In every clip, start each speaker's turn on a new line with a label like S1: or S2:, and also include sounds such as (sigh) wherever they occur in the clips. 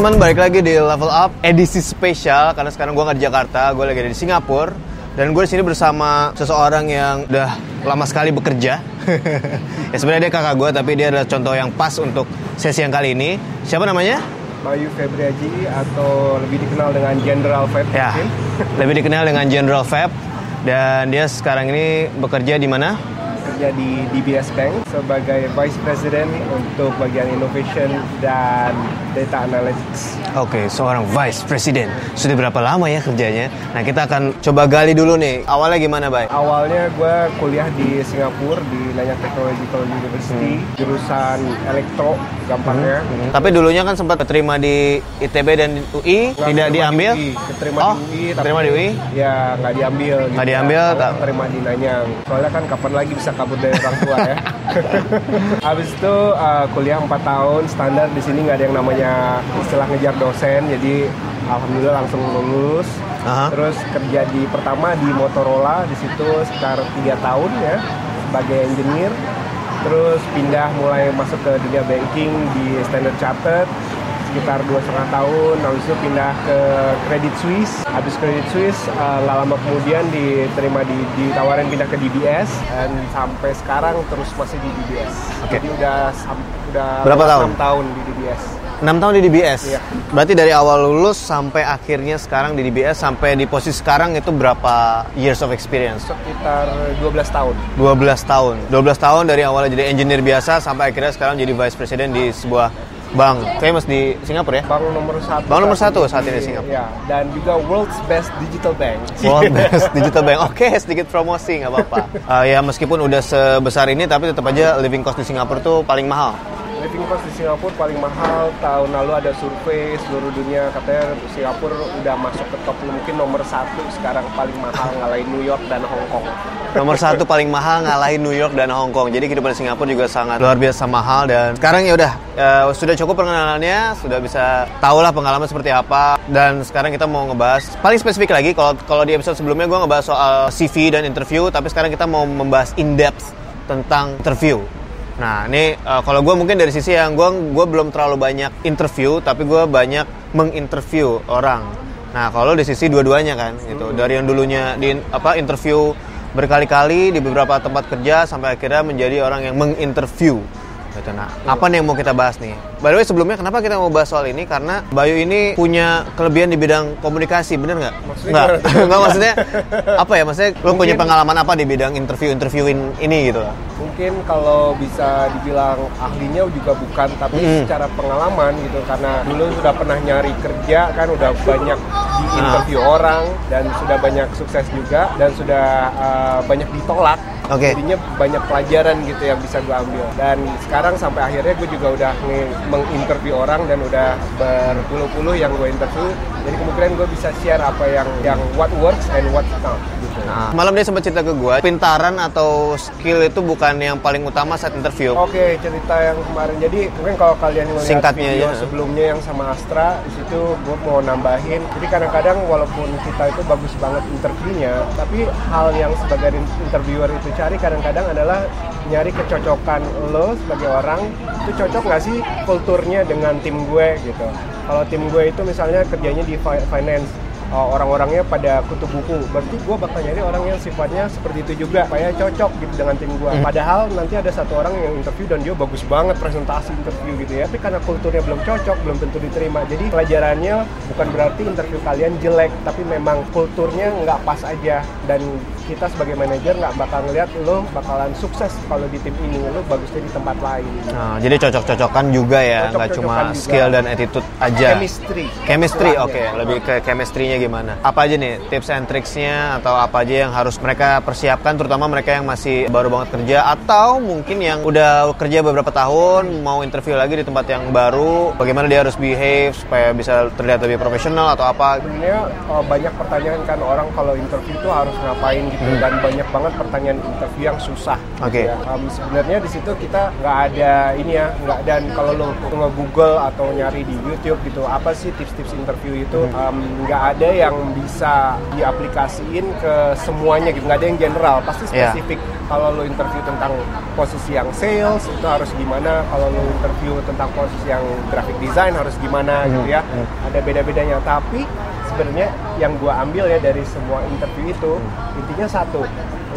S1: teman-teman, balik lagi di Level Up edisi spesial karena sekarang gue nggak di Jakarta, gue lagi ada di Singapura dan gue di sini bersama seseorang yang udah lama sekali bekerja. (laughs) ya sebenarnya dia kakak gue tapi dia adalah contoh yang pas untuk sesi yang kali ini. Siapa namanya?
S2: Bayu Febriaji atau lebih dikenal dengan General Feb.
S1: Ya, lebih dikenal dengan General Fab dan dia sekarang ini bekerja di mana?
S2: Kerja di DBS Bank sebagai Vice President untuk bagian Innovation dan Data Analytics.
S1: Oke, seorang Vice President. Sudah berapa lama ya kerjanya? Nah, kita akan coba gali dulu nih. Awalnya gimana, Bay?
S2: Awalnya gue kuliah di Singapura di Nanyang Technological University jurusan elektro gampangnya.
S1: Tapi dulunya kan sempat terima di ITB dan UI,
S2: Nggak
S1: tidak
S2: keterima
S1: diambil.
S2: di UI. Keterima
S1: oh,
S2: di UI, tapi
S1: di UI.
S2: Ya nggak diambil. gitu.
S1: Nggak diambil, tak-
S2: Terima di Nanyang. Soalnya kan kapan lagi bisa kabur dari orang tua ya. (laughs) Habis itu uh, kuliah 4 tahun standar di sini nggak ada yang namanya istilah ngejar dosen. Jadi alhamdulillah langsung lulus.
S1: Aha.
S2: Terus kerja di pertama di Motorola di situ sekitar tiga tahun ya sebagai engineer. Terus pindah mulai masuk ke dunia banking di Standard Chartered sekitar dua setengah tahun. Habis itu pindah ke Credit Suisse. Habis Credit Suisse nggak lama kemudian diterima di ditawarin pindah ke DBS dan sampai sekarang terus masih di DBS.
S1: Oke.
S2: Jadi udah udah
S1: Berapa tahun?
S2: enam tahun di DBS.
S1: 6 tahun di DBS.
S2: Iya.
S1: Berarti dari awal lulus sampai akhirnya sekarang di DBS sampai di posisi sekarang itu berapa years of experience?
S2: Sekitar 12 tahun.
S1: 12 tahun. 12 tahun dari awalnya jadi engineer biasa sampai akhirnya sekarang jadi vice president di sebuah bank famous di Singapura ya.
S2: Bank nomor satu.
S1: Bank nomor satu saat ini di Singapura.
S2: Ya, dan juga world's best digital bank.
S1: World (laughs) Best Digital Bank. Oke, sedikit promosi nggak apa-apa. Uh, (laughs) ya meskipun udah sebesar ini tapi tetap aja living cost di Singapura tuh paling mahal.
S2: Living cost di Singapura paling mahal. Tahun lalu ada survei seluruh dunia katanya Singapura udah masuk ke top mungkin nomor satu sekarang paling mahal ngalahin New York dan Hong Kong.
S1: Nomor satu paling mahal ngalahin New York dan Hong Kong. Jadi kehidupan di Singapura juga sangat luar biasa mahal dan sekarang ya udah eh, sudah cukup perkenalannya, sudah bisa tahu lah pengalaman seperti apa dan sekarang kita mau ngebahas paling spesifik lagi kalau kalau di episode sebelumnya gue ngebahas soal CV dan interview, tapi sekarang kita mau membahas in depth tentang interview. Nah, ini eh, kalau gue mungkin dari sisi yang gue gue belum terlalu banyak interview, tapi gue banyak menginterview orang. Nah, kalau di sisi dua-duanya kan, gitu. Dari yang dulunya di apa interview berkali-kali di beberapa tempat kerja sampai akhirnya menjadi orang yang menginterview. Gitu. Nah, apa nih yang mau kita bahas nih? By the way, sebelumnya kenapa kita mau bahas soal ini? Karena Bayu ini punya kelebihan di bidang komunikasi, bener nggak? Nggak, (laughs) nggak maksudnya (laughs) apa ya? Maksudnya lu punya pengalaman apa di bidang interview-interviewin ini gitu?
S2: Mungkin kalau bisa dibilang ahlinya juga bukan, tapi
S1: Mm.
S2: secara pengalaman gitu karena dulu sudah pernah nyari kerja kan udah banyak di interview orang dan sudah banyak sukses juga dan sudah uh, banyak ditolak.
S1: Oke.
S2: Jadinya banyak pelajaran gitu yang bisa gue ambil. Dan sekarang sampai akhirnya gue juga udah menginterview orang dan udah berpuluh-puluh yang gue interview. Jadi kemungkinan gue bisa share apa yang yang what works and what not gitu.
S1: Nah, malam dia sempat cerita ke gue, pintaran atau skill itu bukan yang paling utama saat interview.
S2: Oke, cerita yang kemarin. Jadi mungkin kalau kalian ngeliat
S1: Singkatnya
S2: video
S1: aja.
S2: sebelumnya yang sama Astra, di situ gue mau nambahin. Jadi kadang-kadang walaupun kita itu bagus banget interviewnya, tapi hal yang sebagai interviewer itu cari kadang-kadang adalah nyari kecocokan lo sebagai orang itu cocok nggak sih kulturnya dengan tim gue gitu. Kalau tim gue itu misalnya kerjanya di fi- finance, uh, orang-orangnya pada kutu buku. Berarti gue bakal nyari orang yang sifatnya seperti itu juga, supaya cocok gitu dengan tim gue. Padahal nanti ada satu orang yang interview dan dia bagus banget presentasi interview gitu ya. Tapi karena kulturnya belum cocok, belum tentu diterima. Jadi pelajarannya bukan berarti interview kalian jelek, tapi memang kulturnya nggak pas aja. Dan kita sebagai manajer nggak bakal ngeliat lo bakalan sukses kalau di tim ini, lo bagusnya di tempat lain.
S1: Nah, jadi cocok-cocokan juga ya, nggak cuma
S2: juga.
S1: skill dan attitude aja.
S2: Chemistry.
S1: Chemistry, oke.
S2: Istilahnya.
S1: Lebih ke chemistry-nya gimana? Apa aja nih tips and tricksnya atau apa aja yang harus mereka persiapkan, terutama mereka yang masih baru banget kerja atau mungkin yang udah kerja beberapa tahun mau interview lagi di tempat yang baru, bagaimana dia harus behave supaya bisa terlihat lebih profesional atau apa?
S2: sebenarnya uh, banyak pertanyaan kan orang kalau interview itu harus ngapain gitu gitu dan banyak banget pertanyaan interview yang susah. gitu
S1: Oke.
S2: ya. Um, sebenarnya di situ kita nggak ada ini ya, nggak dan kalau lo nge-google atau nyari di YouTube gitu, apa sih tips-tips interview itu um, nggak ada yang bisa diaplikasiin ke semuanya gitu, nggak ada yang general, pasti
S1: Iya.
S2: spesifik. Kalau lo interview tentang posisi yang sales itu harus gimana, kalau lo interview tentang posisi yang graphic design harus gimana gitu ya, ada beda-bedanya. Tapi sebenarnya yang gua ambil ya dari semua interview itu intinya satu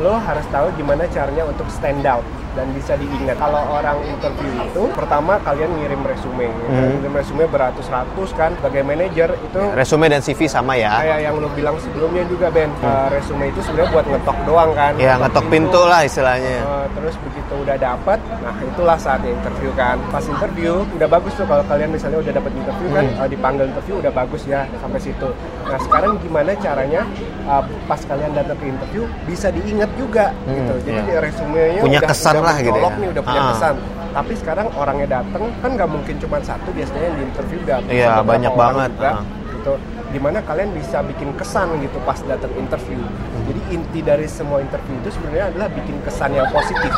S2: lo harus tahu gimana caranya untuk stand out dan bisa diingat kalau orang interview itu pertama kalian ngirim resume ya.
S1: Hmm.
S2: ngirim resume beratus-ratus kan sebagai manajer itu
S1: Resume dan CV sama ya.
S2: kayak yang lo bilang sebelumnya juga Ben Uh, resume itu sebenarnya buat ngetok doang kan
S1: Ya ngetok pintu lah istilahnya.
S2: Uh, terus begitu udah dapat, nah itulah saatnya interview kan. Pas interview udah bagus tuh kalau kalian misalnya udah dapat interview kan,
S1: Hmm.
S2: uh, dipanggil interview udah bagus ya sampai situ. Nah sekarang gimana caranya uh, pas kalian datang ke interview bisa diingat juga
S1: Hmm,
S2: gitu. Jadi di resumenya
S1: Punya
S2: udah,
S1: kesan
S2: udah
S1: lah gitu ya.
S2: nih udah punya
S1: Ah.
S2: kesan. Tapi sekarang orangnya datang kan nggak mungkin cuma satu biasanya yang di interview udah
S1: Iya, banyak banget.
S2: juga
S1: Ah.
S2: gitu di mana kalian bisa bikin kesan gitu pas datang interview jadi inti dari semua interview itu sebenarnya adalah bikin kesan yang positif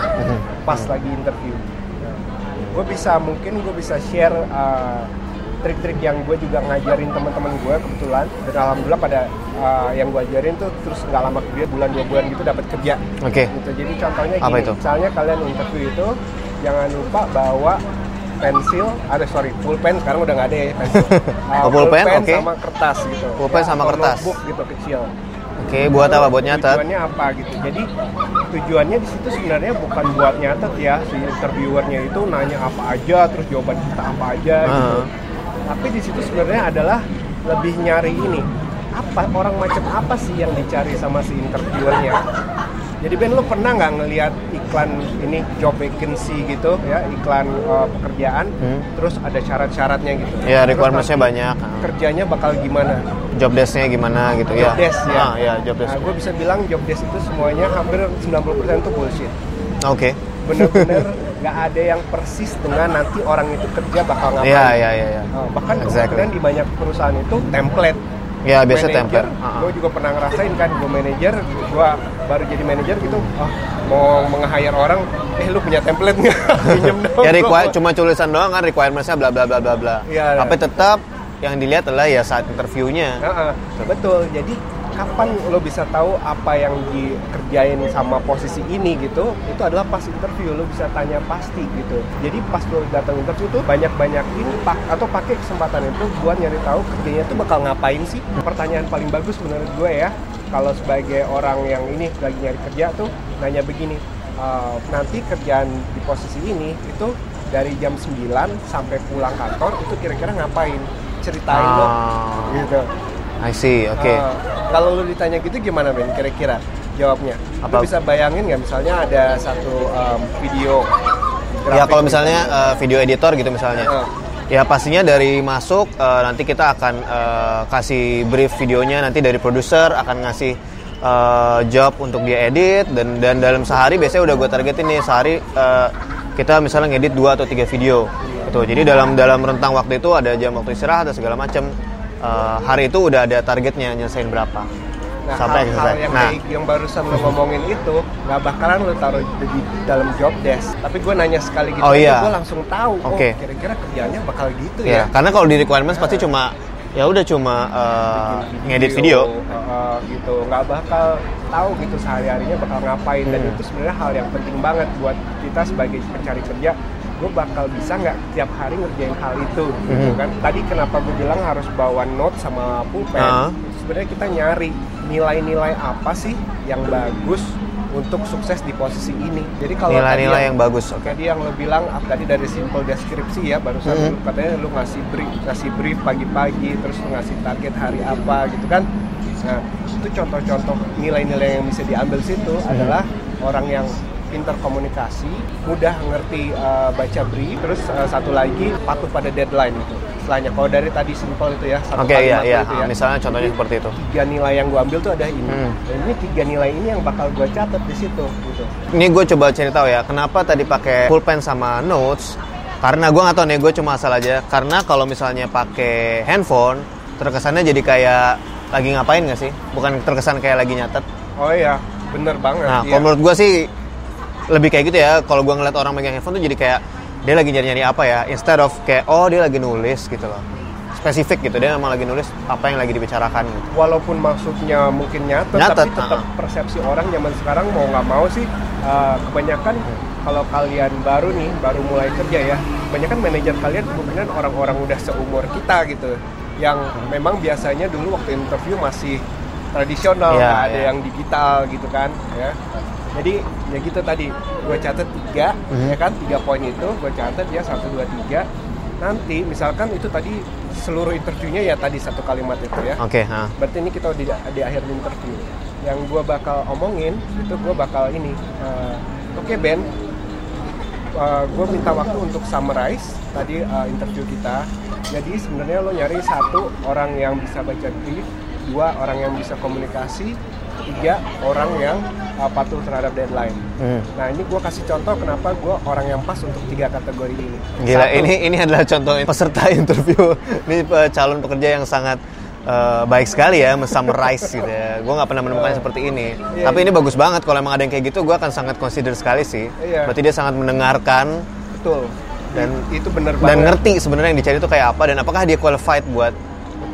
S2: pas lagi interview gue bisa mungkin gue bisa share uh, trik-trik yang gue juga ngajarin teman-teman gue kebetulan dan alhamdulillah pada uh, yang gue ajarin tuh terus nggak lama kemudian bulan dua bulan gitu dapat kerja
S1: Oke.
S2: gitu jadi contohnya
S1: Apa
S2: gini
S1: itu?
S2: misalnya kalian interview itu jangan lupa bawa pensil ada sorry pulpen sekarang udah nggak ada ya pensil (laughs) Uh,
S1: Oh, pulpen, oke.
S2: sama kertas gitu
S1: Pulpen sama
S2: atau
S1: kertas.
S2: notebook gitu kecil
S1: Oke, buat apa? Buat nyatet.
S2: tujuannya apa gitu jadi tujuannya di situ sebenarnya bukan buat nyatet ya si interviewernya itu nanya apa aja terus jawaban kita apa aja gitu
S1: Ah.
S2: Tapi di situ sebenarnya adalah lebih nyari ini apa orang macam apa sih yang dicari sama si interviewernya jadi Ben lu pernah nggak ngelihat iklan ini job vacancy gitu ya iklan uh, pekerjaan
S1: Hmm.
S2: terus ada syarat-syaratnya gitu
S1: Ya, requirements-nya banyak.
S2: kerjanya bakal gimana
S1: Job desk-nya gimana gitu ya.
S2: job desk ya.
S1: Ah, ya, job desk.
S2: Nah, gue bisa bilang job desk itu semuanya hampir 90% itu bullshit.
S1: Oke.
S2: Bener-bener (laughs) nggak ada yang persis dengan nanti orang itu kerja bakal ngapain.
S1: Iya, iya, iya, iya.
S2: Nah, bahkan
S1: Exactly.
S2: kemudian di banyak perusahaan itu template.
S1: Ya, biasa template. Ah.
S2: Gue juga pernah ngerasain kan, gue manajer, gue baru jadi manajer gitu, oh, mau menge-hire orang, eh lu punya template nggak? (laughs) Pinjem dong.
S1: Ya require, cuma tulisan doang kan requirements-nya bla bla bla bla bla.
S2: Iya,
S1: Tapi tetap yang dilihat adalah ya saat interviewnya.
S2: Heeh, betul. Jadi kapan lo bisa tahu apa yang dikerjain sama posisi ini gitu? Itu adalah pas interview lo bisa tanya pasti gitu. Jadi pas lo datang interview tuh banyak-banyakin pak atau pakai kesempatan itu buat nyari tahu kerjanya tuh bakal ngapain sih? Pertanyaan paling bagus menurut gue ya. Kalau sebagai orang yang ini lagi nyari kerja tuh nanya begini. "Eh, nanti kerjaan di posisi ini itu dari jam 9 sampai pulang kantor itu kira-kira ngapain? Ceritain
S1: Ah,
S2: gitu.
S1: I see, oke.
S2: Ah, kalau lu ditanya gitu gimana Ben kira-kira jawabnya?
S1: Apa?
S2: Lu bisa bayangin nggak misalnya ada satu um, video
S1: ya kalau misalnya eh, video editor gitu misalnya.
S2: Ah.
S1: Ya pastinya dari masuk eh, nanti kita akan eh, kasih brief videonya nanti dari produser akan ngasih eh, job untuk dia edit dan dan dalam sehari biasanya udah gue targetin nih sehari eh, kita misalnya ngedit dua atau tiga video gitu. Jadi dalam dalam rentang waktu itu ada jam waktu istirahat dan segala macam. Eh, hari itu udah ada targetnya nyelesain berapa
S2: Nah,
S1: sampai
S2: hal,
S1: selesai.
S2: hal yang
S1: Nah,
S2: yang barusan lo ngomongin itu nggak bakalan lo taruh di, di dalam job desk. Tapi gue nanya sekali gitu,
S1: Oh, iya.
S2: gue langsung tahu.
S1: Oke.
S2: Oh, kira-kira kerjanya bakal gitu
S1: ya,
S2: ya.
S1: karena kalau di requirements pasti cuma ya udah cuma eh, ngedit video.
S2: uh, gitu nggak bakal tahu gitu sehari harinya bakal ngapain dan
S1: Hmm.
S2: itu sebenarnya hal yang penting banget buat kita sebagai pencari kerja gue bakal bisa nggak tiap hari ngerjain hal itu gitu
S1: Mhm.
S2: kan tadi kenapa gue bilang harus bawa note sama pulpen
S1: Ah.
S2: itu sebenarnya kita nyari nilai-nilai apa sih yang bagus untuk sukses di posisi ini jadi kalau
S1: Nilai-nilai yang bagus. Oke.
S2: Tadi yang lo bilang ah, tadi dari simple deskripsi ya barusan
S1: Mhm.
S2: lu katanya lu ngasih brief ngasih brief pagi-pagi terus lu ngasih target hari apa gitu kan. Nah, itu contoh-contoh nilai-nilai yang bisa diambil situ
S1: Mhm.
S2: adalah orang yang pintar komunikasi, mudah ngerti uh, baca brief, terus uh, satu lagi patuh pada deadline gitu. Setelahnya kalau dari tadi simple itu ya satu
S1: Oke, iya,
S2: kalimat
S1: iya.
S2: itu ya.
S1: Misalnya contohnya
S2: Jadi,
S1: seperti itu.
S2: Tiga nilai yang gue ambil tuh ada ini.
S1: Hmm.
S2: Dan ini tiga nilai ini yang bakal gue catat di situ gitu.
S1: Ini gue coba cari tahu ya, kenapa tadi pakai pulpen sama notes? Karena gue nggak tahu nih, gue cuma asal aja. Karena kalau misalnya pakai handphone, terkesannya jadi kayak lagi ngapain nggak sih? Bukan terkesan kayak lagi nyatet.
S2: Oh iya, bener banget
S1: Nah,
S2: iya.
S1: kalau menurut gue sih lebih kayak gitu ya. Kalau gue ngeliat orang megang handphone tuh jadi kayak dia lagi nyari-nyari apa ya, instead of kayak oh dia lagi nulis gitu loh. Spesifik gitu, dia memang lagi nulis apa yang lagi dibicarakan gitu.
S2: walaupun maksudnya mungkin nyatet,
S1: Nyatet,
S2: tapi tetap
S1: ah.
S2: persepsi orang zaman sekarang mau nggak mau sih uh, kebanyakan kalau kalian baru nih baru mulai kerja ya kebanyakan manajer kalian kemungkinan orang-orang udah seumur kita gitu yang memang biasanya dulu waktu interview masih tradisional
S1: Iya,
S2: nggak ada
S1: iya.
S2: yang digital gitu kan ya jadi ya gitu tadi. Gue catat tiga
S1: Mhm.
S2: ya kan? Tiga poin itu gue catat ya satu dua tiga. Nanti misalkan itu tadi seluruh interviewnya ya tadi satu kalimat itu ya.
S1: Oke, nah.
S2: berarti ini kita di, di akhir interview. Yang gue bakal omongin itu gue bakal ini eh, oke Ben. Gue minta waktu untuk summarize tadi eh, interview kita. Jadi sebenarnya lo nyari satu orang yang bisa baca brief dua orang yang bisa komunikasi tiga orang yang eh, patuh terhadap deadline
S1: Hmm.
S2: nah ini gue kasih contoh kenapa gue orang yang pas untuk tiga kategori ini
S1: Gila,
S2: Satu,
S1: ini ini adalah contoh peserta (laughs) interview. Ini eh, calon pekerja yang sangat eh, baik sekali ya, summarize gitu ya. Gue nggak pernah menemukan seperti ini.
S2: Iya,
S1: Tapi ini bagus banget kalau emang ada yang kayak gitu, gue akan sangat consider sekali sih.
S2: Iya.
S1: Berarti dia sangat mendengarkan
S2: betul
S1: Dan-
S2: dan itu benar
S1: dan
S2: banget
S1: ngerti sebenarnya yang dicari itu kayak apa dan apakah dia qualified buat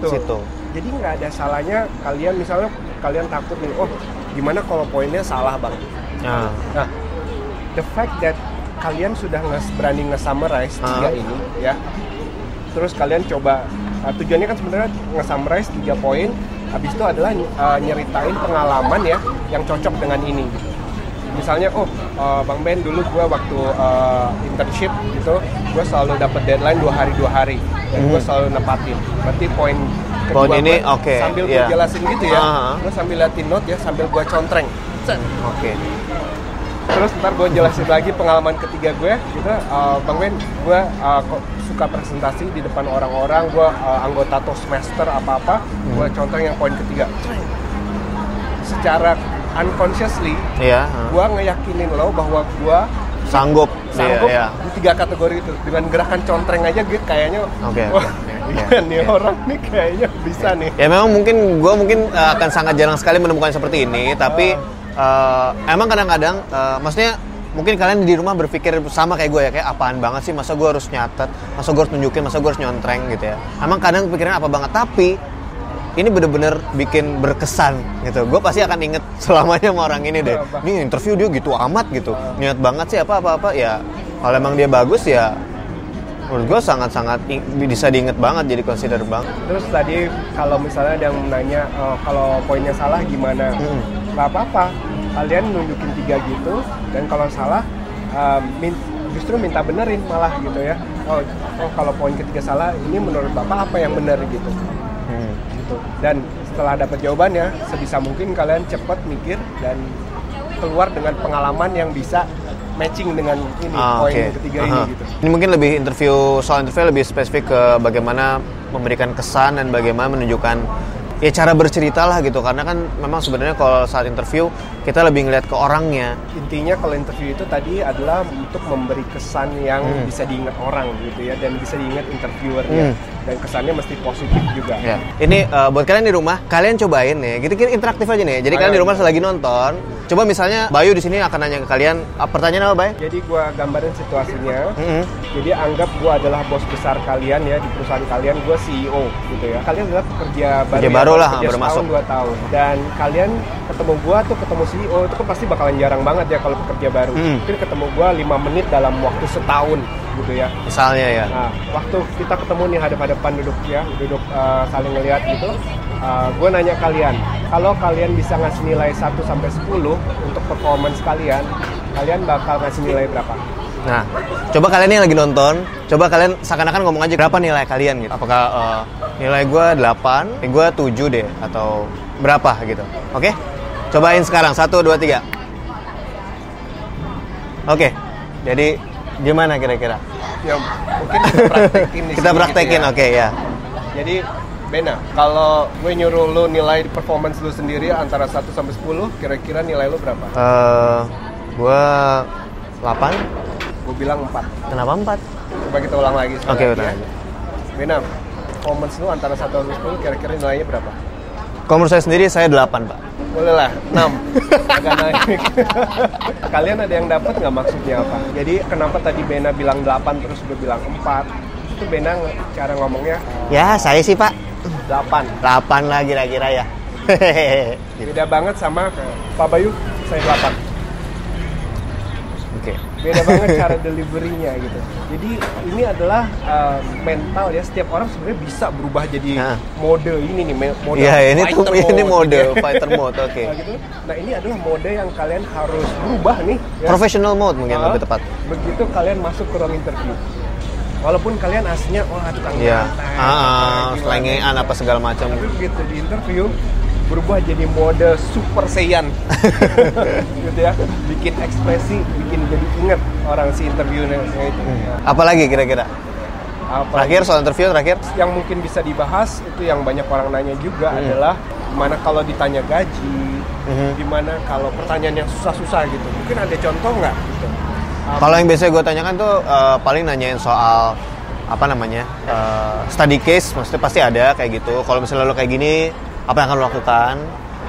S2: Betul.
S1: situ.
S2: Jadi nggak ada salahnya kalian misalnya kalian takut nih, oh gimana kalau poinnya salah bang?
S1: Nah,
S2: Nah, the fact that kalian sudah nge berani nge-summarize tiga
S1: Ah.
S2: ini ya, terus kalian coba uh, tujuannya kan sebenarnya nge-summarize tiga poin, habis itu adalah uh, nyeritain pengalaman ya yang cocok dengan ini. gitu. Misalnya, oh uh, Bang Ben dulu gue waktu uh, internship gitu, gue selalu dapat deadline dua hari dua hari, dan gue
S1: Hmm.
S2: selalu nepatin. Berarti poin
S1: Poin
S2: kedua
S1: ini,
S2: gua
S1: oke,
S2: sambil gue
S1: iya.
S2: jelasin gitu ya,
S1: Ah.
S2: gue sambil liatin note ya, sambil gue contreng.
S1: Oke.
S2: Terus ntar gue jelasin lagi pengalaman ketiga gue gitu, uh, Bang Ben, gue uh, kok suka presentasi di depan orang-orang, gue uh, anggota Toastmaster apa-apa, gue
S1: Hmm.
S2: contoh yang poin ketiga. Secara unconsciously,
S1: Iya. ah.
S2: gue ngeyakinin lo bahwa gue
S1: Sanggup.
S2: sanggup
S1: Iya, iya.
S2: di tiga kategori itu. Dengan gerakan contreng aja gue kayaknya, wah,
S1: oke, (laughs)
S2: iya
S1: oke.
S2: nih orang nih kayaknya bisa nih.
S1: Ya memang mungkin gue mungkin uh, akan sangat jarang sekali menemukan seperti ini, tapi uh, emang kadang-kadang, uh, maksudnya mungkin kalian di rumah berpikir sama kayak gue ya, kayak apaan banget sih, masa gue harus nyatet, masa gue harus nunjukin, masa gue harus nyontreng gitu ya. Emang kadang pikiran apa banget, tapi ini bener-bener bikin berkesan gitu. Gue pasti akan inget (laughs) selamanya sama orang ini deh.
S2: Apa?
S1: Ini interview dia gitu amat gitu, niat banget sih apa-apa-apa ya. Kalau emang dia bagus ya, menurut gue sangat-sangat bisa diinget banget, jadi consider banget.
S2: Terus tadi kalau misalnya ada yang nanya oh, kalau poinnya salah gimana?
S1: Hmm.
S2: Nggak apa-apa. Kalian nunjukin tiga gitu dan kalau salah um, min- justru minta benerin malah gitu ya. Oh, oh kalau poin ketiga salah ini menurut bapak apa yang benar gitu. Gitu. Dan setelah dapat jawabannya sebisa mungkin kalian cepat mikir dan keluar dengan pengalaman yang bisa matching dengan ini
S1: Ah,
S2: poin
S1: oke.
S2: ketiga
S1: Aha.
S2: ini gitu.
S1: Ini mungkin lebih interview soal interview lebih spesifik ke bagaimana memberikan kesan dan bagaimana menunjukkan ya cara bercerita lah gitu karena kan memang sebenarnya kalau saat interview kita lebih ngeliat ke orangnya
S2: intinya kalau interview itu tadi adalah untuk memberi kesan yang
S1: Hmm.
S2: bisa diingat orang gitu ya dan bisa diingat interviewernya
S1: Hmm.
S2: Dan kesannya mesti positif juga.
S1: ya ini eh, buat kalian di rumah kalian cobain nih gitu kira interaktif aja nih jadi kalian di rumah lagi nonton coba misalnya Bayu di sini akan nanya ke kalian ah, pertanyaan apa Bay?
S2: Jadi gua gambarin situasinya.
S1: Mm-mm.
S2: Jadi anggap gua adalah bos besar kalian ya di perusahaan kalian, gua CEO gitu ya. Kalian adalah pekerja baru,
S1: Pekerja
S2: ya,
S1: baru lah, baru masuk.
S2: dua tahun. Dan kalian ketemu gua tuh ketemu CEO itu kan pasti bakalan jarang banget ya kalau pekerja baru.
S1: Mm.
S2: Mungkin ketemu gua 5 menit dalam waktu setahun gitu ya.
S1: misalnya ya
S2: Nah, waktu kita ketemu nih hadap-hadapan duduk ya, duduk uh, saling ngeliat gitu, gue nanya kalian, kalau kalian bisa ngasih nilai 1 sampai 10 untuk performance kalian, kalian bakal ngasih nilai berapa?
S1: Nah, coba kalian yang lagi nonton, coba kalian seakan-akan ngomong aja berapa nilai kalian gitu. Apakah eh, nilai gue 8, gue 7 deh, atau berapa gitu. Oke? Cobain sekarang, 1, 2, 3. Oke, jadi gimana kira-kira?
S2: Ya mungkin kita praktekin
S1: Kita praktekin,
S2: gitu ya.
S1: oke ya.
S2: Jadi Bena, kalau gue nyuruh lu nilai performance lu sendiri antara 1 sampai 10, kira-kira nilai lu berapa?
S1: Eh, gue 8,
S2: Gue bilang 4.
S1: kenapa 4?
S2: Coba kita ulang lagi
S1: Oke,
S2: lagi
S1: ulang
S2: ya. Bena, performance lu antara 1 sampai 10 kira-kira nilainya berapa?
S1: Kalau menurut saya sendiri saya 8 pak.
S2: Boleh lah, 6 Agak naik (laughs) Kalian ada yang dapat nggak maksudnya apa? Jadi kenapa tadi Bena bilang 8 terus gue bilang 4 Itu Bena cara ngomongnya
S1: Ya saya sih pak
S2: 8
S1: 8 lah kira-kira ya. (laughs)
S2: Beda banget sama Pak Bayu, saya 8
S1: Oke.
S2: Beda banget cara deliverynya gitu. Jadi ini adalah uh, mental ya setiap orang sebenarnya bisa berubah jadi
S1: Nah.
S2: mode ini nih mode
S1: Iya ini tuh
S2: fighter (laughs)
S1: ini mode
S2: gitu ya.
S1: fighter mode (laughs) oke.
S2: Nah, gitu. Nah ini adalah mode yang kalian harus berubah nih. Ya.
S1: Professional mode mungkin
S2: Ah,
S1: lebih tepat.
S2: Begitu kalian masuk ke ruang interview. Walaupun kalian aslinya wah tukang
S1: Iya.
S2: nyantai,
S1: Ah, ah, selengean apa segala macam.
S2: Tapi begitu di interview berubah jadi mode super saiyan. (laughs) Gitu ya. Bikin ekspresi bikin jadi inget orang si interviewnya itu
S1: Apalagi kira-kira?
S2: apa?
S1: Terakhir soal interview terakhir.
S2: yang mungkin bisa dibahas itu yang banyak orang nanya juga adalah gimana kalau ditanya gaji?
S1: Mhm.
S2: gimana kalau pertanyaan yang susah-susah gitu? Mungkin ada contoh nggak? Gitu.
S1: Kalau yang biasa gue tanyakan tuh eh, paling nanyain soal apa namanya eh, study case, maksudnya pasti ada kayak gitu. Kalau misalnya lo kayak gini, apa yang akan lo lakukan?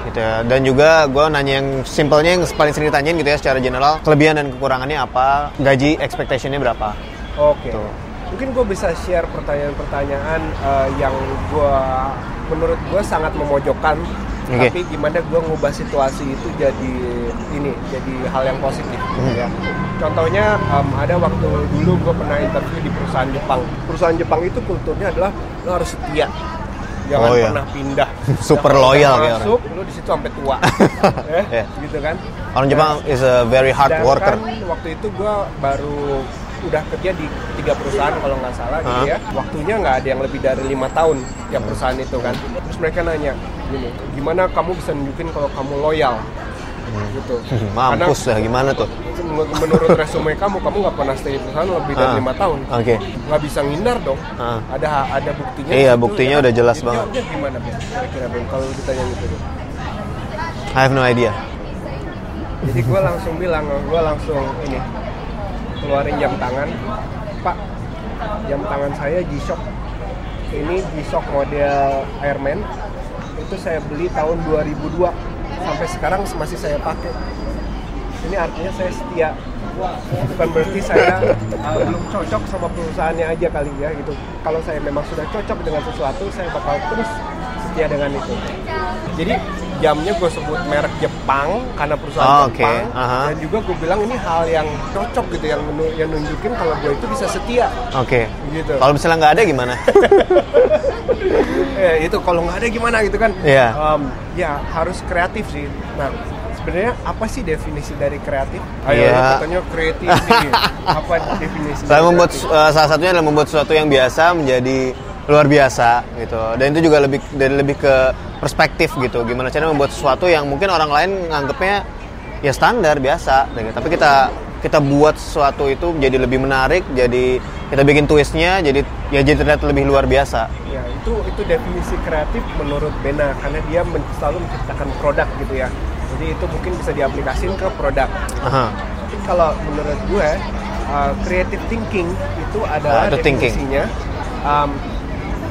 S1: Gitu ya. Dan juga gue nanya yang simpelnya yang paling sering ditanyain gitu ya secara general, kelebihan dan kekurangannya apa, gaji expectationnya berapa.
S2: Oke.
S1: Tuh.
S2: Mungkin gue bisa share pertanyaan-pertanyaan eh, yang gue menurut gue sangat memojokkan.
S1: Oke.
S2: Tapi gimana gue ngubah situasi itu jadi ini, jadi hal yang positif.
S1: Hmm.
S2: Ya. Contohnya em, ada waktu dulu gue pernah interview di perusahaan Jepang. Perusahaan Jepang itu kulturnya adalah lo harus setia. Jangan
S1: Oh, iya.
S2: pernah pindah. (laughs)
S1: Super
S2: Jangan
S1: loyal kayak
S2: masuk, lo di situ sampai tua. (laughs) eh,
S1: Iya.
S2: gitu kan.
S1: Orang Jepang is a very hard worker.
S2: kan waktu itu gue baru udah kerja di tiga perusahaan kalau nggak salah gitu
S1: Hah?
S2: ya. Waktunya nggak ada yang lebih dari lima tahun tiap perusahaan itu kan. Terus mereka nanya, gini, gimana kamu bisa nunjukin kalau kamu loyal? Gitu. (laughs)
S1: Mampus dah gimana tuh?
S2: Karena menurut resume kamu, kamu nggak pernah stay di perusahaan lebih dari
S1: Ah.
S2: lima tahun.
S1: Oke.
S2: Nggak bisa ngindar dong.
S1: Ah.
S2: Ada ada buktinya.
S1: Iya, buktinya
S2: ya.
S1: udah jelas
S2: Jadi
S1: banget.
S2: jawabnya gimana Ben? Kira-kira Ben kalau ditanya gitu. Ben?
S1: I have no idea.
S2: Jadi gue langsung bilang, gue langsung ini keluarin jam tangan, Pak, jam tangan saya G-Shock. Ini G-Shock model Airman. Itu saya beli tahun 2002 sampai sekarang masih saya pakai. Ini artinya saya setia. Bukan berarti saya uh, (laughs) belum cocok sama perusahaannya aja kali ya gitu. Kalau saya memang sudah cocok dengan sesuatu, saya bakal terus setia dengan itu. Jadi jamnya gue sebut merek Jepang karena perusahaan
S1: Oh, oke.
S2: Jepang
S1: Aha.
S2: dan juga gue bilang ini hal yang cocok gitu yang yang nunjukin kalau gue itu bisa setia
S1: Oke.
S2: gitu.
S1: Kalau misalnya nggak ada gimana?
S2: eh, (laughs) itu kalau nggak ada gimana gitu kan?
S1: Iya.
S2: Em, ya harus kreatif sih. Nah sebenarnya apa sih definisi dari kreatif? Ayo
S1: Iya.
S2: lu katanya kreatif nih. (laughs) apa definisi?
S1: Saya membuat eh, salah satunya adalah membuat sesuatu yang biasa menjadi luar biasa gitu. Dan itu juga lebih dari lebih ke perspektif gitu. Gimana caranya membuat sesuatu yang mungkin orang lain nganggapnya ya standar biasa. gitu. Tapi kita kita buat sesuatu itu jadi lebih menarik, jadi kita bikin twistnya, jadi ya jadi terlihat lebih luar biasa.
S2: Ya itu itu definisi kreatif menurut Bena karena dia men- selalu menciptakan produk gitu ya. Jadi itu mungkin bisa diaplikasikan ke produk.
S1: Aha.
S2: Tapi kalau menurut gue uh, creative thinking itu adalah
S1: Ah, itu thinking.
S2: definisinya um,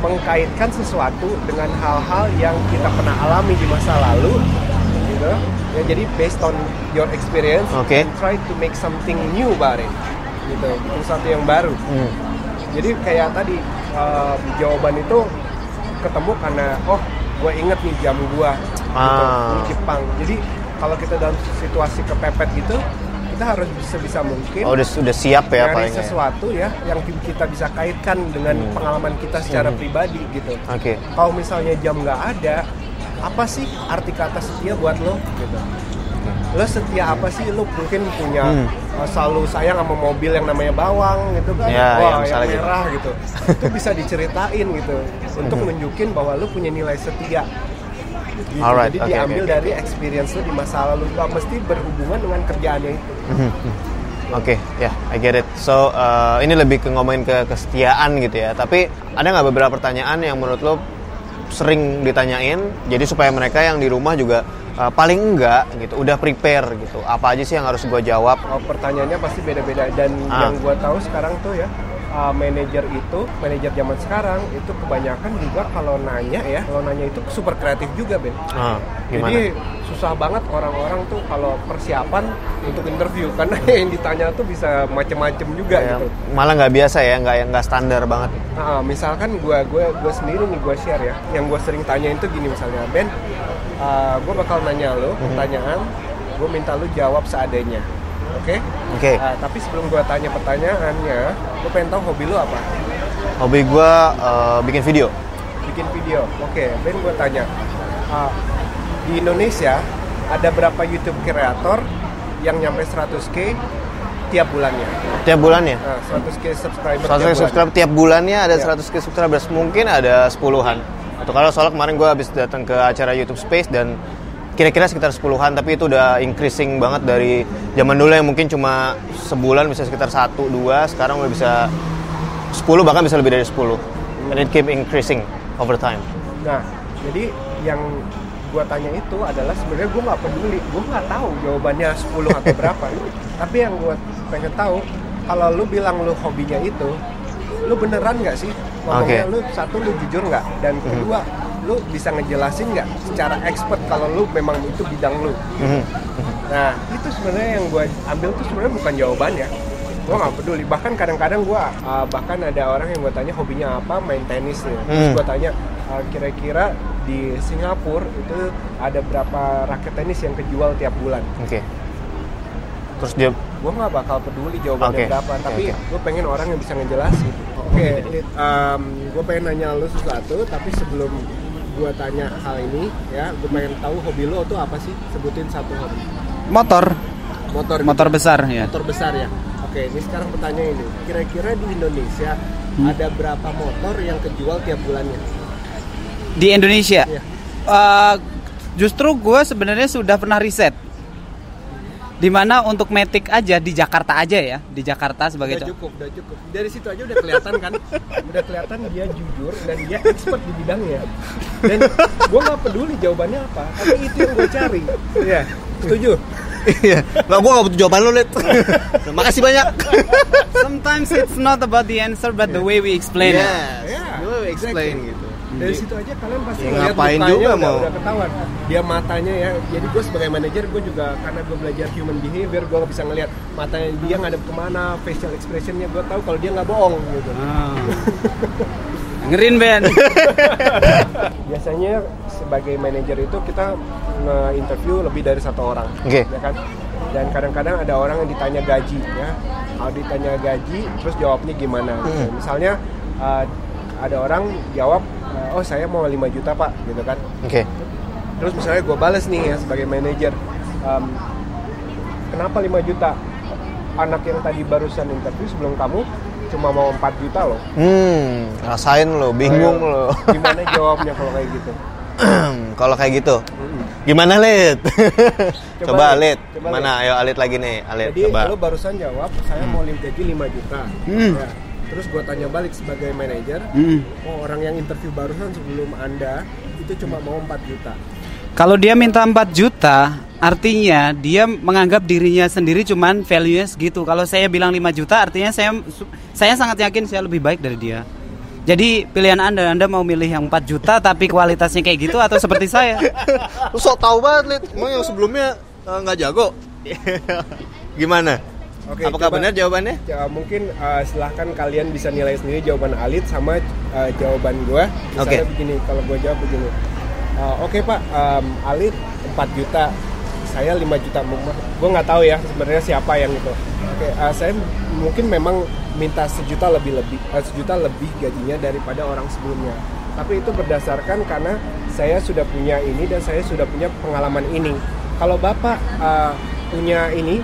S2: mengkaitkan sesuatu dengan hal-hal yang kita pernah alami di masa lalu gitu ya jadi based on your experience
S1: Oke.
S2: and try to make something new about it gitu sesuatu yang baru
S1: Hmm.
S2: jadi kayak tadi um, jawaban itu ketemu karena oh gue inget nih jam gua gitu
S1: Ah.
S2: di Jepang jadi kalau kita dalam situasi kepepet gitu kita harus bisa-bisa mungkin
S1: Oh, udah udah siap ya
S2: nyari
S1: palingnya.
S2: sesuatu ya yang kita bisa kaitkan dengan pengalaman kita secara
S1: Hmm.
S2: pribadi gitu
S1: Oke.
S2: kalau misalnya jam nggak ada apa sih arti kata setia buat lo gitu lo setia apa sih lo mungkin punya
S1: Hmm.
S2: uh, selalu sayang sama mobil yang namanya bawang gitu kan
S1: Ya, ya,
S2: wah yang
S1: misalnya gitu.
S2: merah gitu itu bisa diceritain gitu (laughs) untuk
S1: Hmm.
S2: nunjukin bahwa lo punya nilai setia Gitu.
S1: Alright,
S2: jadi
S1: oke,
S2: diambil
S1: oke.
S2: dari experience lo di masa lalu gak mesti berhubungan dengan kerjaannya itu
S1: Oke, ya, I get it. So, uh, ini lebih ke ngomongin ke kesetiaan gitu ya. Tapi ada nggak beberapa pertanyaan yang menurut lo sering ditanyain, jadi supaya mereka yang di rumah juga uh, paling enggak gitu, udah prepare gitu. Apa aja sih yang harus gue jawab?
S2: Oh, pertanyaannya pasti beda-beda dan
S1: Ah.
S2: yang gua tahu sekarang tuh ya uh, manajer itu, manajer zaman sekarang itu kebanyakan juga kalau nanya ya, kalau nanya itu super kreatif juga Ben.
S1: Ah, gimana?
S2: Jadi susah banget orang-orang tuh kalau persiapan untuk interview (laughs) karena yang ditanya tuh bisa macem-macem juga
S1: Kayak
S2: gitu.
S1: malah nggak biasa ya, nggak nggak standar banget.
S2: Nah, misalkan gue gue gue sendiri nih gue share ya, yang gue sering tanya itu gini misalnya Ben, uh, gue bakal nanya lo pertanyaan, gue minta lo jawab seadanya, oke?
S1: Oke.
S2: Uh, tapi sebelum gue tanya pertanyaannya, gue pengen tahu hobi lo apa?
S1: Hobi gue uh, bikin video.
S2: Bikin video. Oke, Ben gue tanya, uh, di Indonesia ada berapa YouTube kreator yang nyampe 100k tiap bulannya?
S1: Tiap bulannya.
S2: Nah, 100k subscriber
S1: 100
S2: tiap bulan.
S1: subscriber tiap bulannya ada
S2: Iya.
S1: 100 subscribers mungkin ada sepuluhan atau kalau soal kemarin gue habis datang ke acara YouTube Space dan kira-kira sekitar sepuluhan tapi itu udah increasing banget dari zaman dulu yang mungkin cuma sebulan bisa sekitar satu dua sekarang udah bisa 10 bahkan bisa lebih dari 10 and it keep increasing over time
S2: Nah, jadi yang gua tanya itu adalah sebenarnya gua nggak peduli, gua nggak tahu jawabannya 10 atau berapa. (laughs) Tapi yang gua pengen tahu, kalau lu bilang lu hobinya itu, lu beneran nggak sih? Ngomongnya
S1: Oke.
S2: lu satu lu jujur nggak? Dan kedua, lu bisa ngejelasin nggak secara expert kalau lu memang itu bidang lu? Nah, itu sebenarnya yang gue ambil tuh sebenarnya bukan jawabannya. Gue nggak peduli. Bahkan kadang-kadang gue, uh, bahkan ada orang yang gue tanya hobinya apa, main tenis nih. Terus
S1: Hmm.
S2: gue tanya, uh, kira-kira di Singapura itu ada berapa raket tenis yang kejual tiap bulan?
S1: oke terus dia
S2: Gue nggak bakal peduli jawabannya
S1: Oke.
S2: berapa, tapi
S1: oke.
S2: gue pengen orang yang bisa ngejelasin. Oke, Lid, um, gue pengen nanya lu sesuatu, tapi sebelum gue tanya hal ini, ya, gue pengen tahu hobi lu tuh apa sih? Sebutin satu hobi.
S3: Motor,
S2: Motor.
S3: motor besar ya.
S2: motor besar ya. Oke, ini sekarang pertanyaan ini. Kira-kira di Indonesia ada berapa motor yang kejual tiap bulannya?
S3: Di Indonesia.
S2: Iya.
S3: Eh, justru gue sebenarnya sudah pernah riset. Di mana untuk Matic aja di Jakarta aja ya, di Jakarta sebagai
S2: Udah
S3: contoh.
S2: cukup, udah cukup. Dari situ aja udah kelihatan kan? udah kelihatan dia jujur dan dia expert di bidangnya. Dan gue nggak peduli jawabannya apa, tapi itu yang gue cari. Iya, setuju?
S1: iya gue nggak butuh jawaban lo Lid makasih banyak
S3: Sometimes it's not about the answer but the way we explain it.
S1: yes
S2: Yeah,
S1: Gue explain gitu
S2: Dari situ aja kalian pasti
S1: Ya, ngapain juga
S2: udah,
S1: mau.
S2: udah ketahuan. Dia matanya ya. Jadi gue sebagai manajer gue juga karena gue belajar human behavior gue bisa ngeliat matanya dia ngadep ke mana, facial expressionnya gue tahu kalau dia nggak bohong gitu.
S3: Ah. (laughs) Ngerin Ben. (laughs)
S2: Biasanya sebagai manajer itu kita nge-interview lebih dari satu orang,
S1: Oke.
S2: ya kan? Dan kadang-kadang ada orang yang ditanya gaji, ya. Kalau ditanya gaji, terus jawabnya gimana? gitu. Misalnya uh, ada orang jawab, oh saya mau 5 juta pak, gitu kan?
S1: oke
S2: Terus misalnya gue bales nih ya sebagai manajer, um, kenapa 5 juta? Anak yang tadi barusan interview sebelum kamu cuma mau 4 juta loh.
S1: hmm rasain lo bingung lo (laughs)
S2: Gimana jawabnya kalau kayak gitu? (clears throat)
S1: kalau kayak gitu gimana Lid (laughs)
S2: Coba,
S1: coba,
S2: Lid.
S1: Lid
S2: Coba,
S1: mana ayo Alit lagi nih Alit
S2: Jadi
S1: coba
S2: lo barusan jawab, saya mau gaji 5 juta.
S3: Hmm.
S2: Ya. Terus gue tanya balik sebagai manajer,
S3: Hmm.
S2: oh orang yang interview barusan sebelum anda itu cuma mau 4 juta.
S3: Kalau dia minta 4 juta, artinya dia menganggap dirinya sendiri cuman value-nya segitu. Kalau saya bilang 5 juta, artinya saya saya sangat yakin saya lebih baik dari dia. Jadi pilihan Anda, Anda mau milih yang 4 juta tapi kualitasnya kayak gitu atau seperti saya?
S1: lu sok tau banget Lid emang yang sebelumnya eh, nggak jago (laughs) gimana
S2: Oke,
S1: apakah
S2: coba-
S1: benar jawabannya
S2: Ya, mungkin uh, silahkan kalian bisa nilai sendiri jawaban Alit sama uh, jawaban gue. Misalnya
S1: Oke.
S2: begini, kalau gue jawab begini. Uh, Oke pak, um, Alit 4 juta, saya 5 juta. Gue nggak tahu ya sebenarnya siapa yang itu. Oke, uh, saya mungkin memang minta sejuta lebih lebih uh, sejuta lebih gajinya daripada orang sebelumnya. Tapi itu berdasarkan karena saya sudah punya ini dan saya sudah punya pengalaman ini. Kalau bapak uh, punya ini,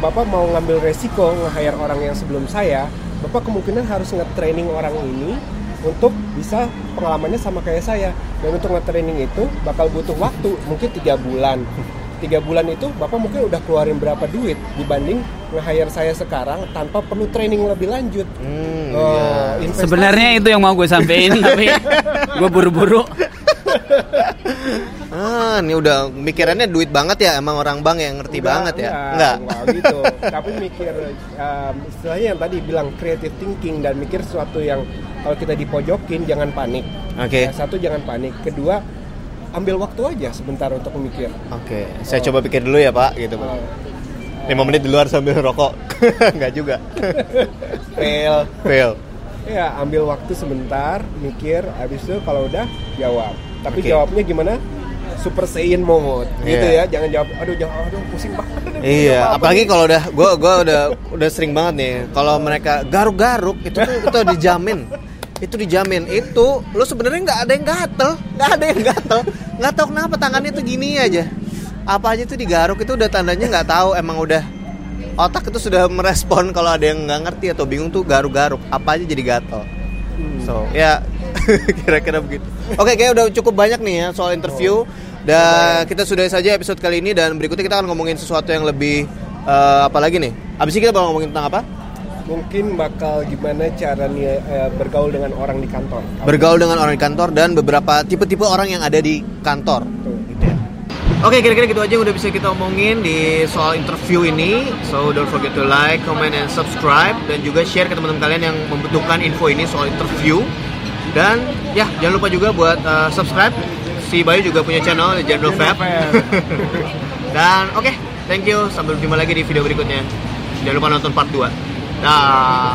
S2: Bapak mau ngambil resiko nge-hire orang yang sebelum saya, Bapak kemungkinan harus nge-training orang ini untuk bisa pengalamannya sama kayak saya. Dan untuk nge-training itu bakal butuh waktu, mungkin tiga bulan. Tiga bulan itu Bapak mungkin udah keluarin berapa duit dibanding nge-hire saya sekarang tanpa perlu training lebih lanjut.
S1: hmm,
S2: Oh,
S1: iya.
S3: Sebenarnya itu yang mau gue sampein tapi (laughs) gue buru-buru. (laughs)
S1: Ah, ini udah mikirannya duit banget ya emang orang bank yang ngerti banget ya.
S2: Enggak, enggak gitu. (laughs) Tapi mikir um, istilahnya yang tadi bilang creative thinking dan mikir sesuatu yang kalau kita dipojokin jangan panik.
S1: Oke.
S2: Ya, satu jangan panik. Kedua ambil waktu aja sebentar untuk memikir.
S1: Oke, saya coba pikir dulu ya Pak, gitu.
S2: Oh,
S1: 5 menit di luar sambil rokok. (laughs) Enggak juga. (laughs)
S2: fail.
S1: Fail.
S2: Ya, ambil waktu sebentar, mikir, habis itu kalau udah jawab. Tapi
S1: Oke.
S2: jawabnya gimana? Super Saiyan mode, gitu
S1: Iya.
S2: ya. Jangan jawab, aduh jangan, aduh pusing banget.
S1: Iya,
S2: apa
S1: apalagi kalau udah gua gua udah udah sering banget nih kalau mereka garuk-garuk itu tuh itu dijamin. Itu dijamin. Itu lu sebenarnya nggak ada yang gatel, nggak ada yang gatel. Nggak tahu kenapa tangannya tuh gini aja. Apa aja tuh digaruk itu udah tandanya nggak tahu emang udah otak itu sudah merespon kalau ada yang nggak ngerti atau bingung tuh garuk-garuk apa aja jadi gatel.
S2: Hmm.
S1: So ya (laughs) kira-kira begitu. Oke, kayak udah cukup banyak nih ya soal interview. Dan kita sudah saja episode kali ini dan berikutnya kita akan ngomongin sesuatu yang lebih eh, apa lagi nih? Abis ini kita bakal ngomongin tentang apa?
S2: mungkin bakal gimana cara nih eh, bergaul dengan orang di kantor.
S1: Bergaul dengan orang di kantor dan beberapa tipe-tipe orang yang ada di kantor.
S2: Tuh.
S1: Gitu ya. Oke, kira-kira gitu aja yang udah bisa kita omongin di soal interview ini. So don't forget to like, comment, and subscribe dan juga share ke teman-teman kalian yang membutuhkan info ini soal interview. Dan ya jangan lupa juga buat uh, subscribe. Si Bayu juga punya channel di General Fab. Dan oke, thank you. Sampai berjumpa lagi di video berikutnya. Jangan lupa nonton part 2. Dah.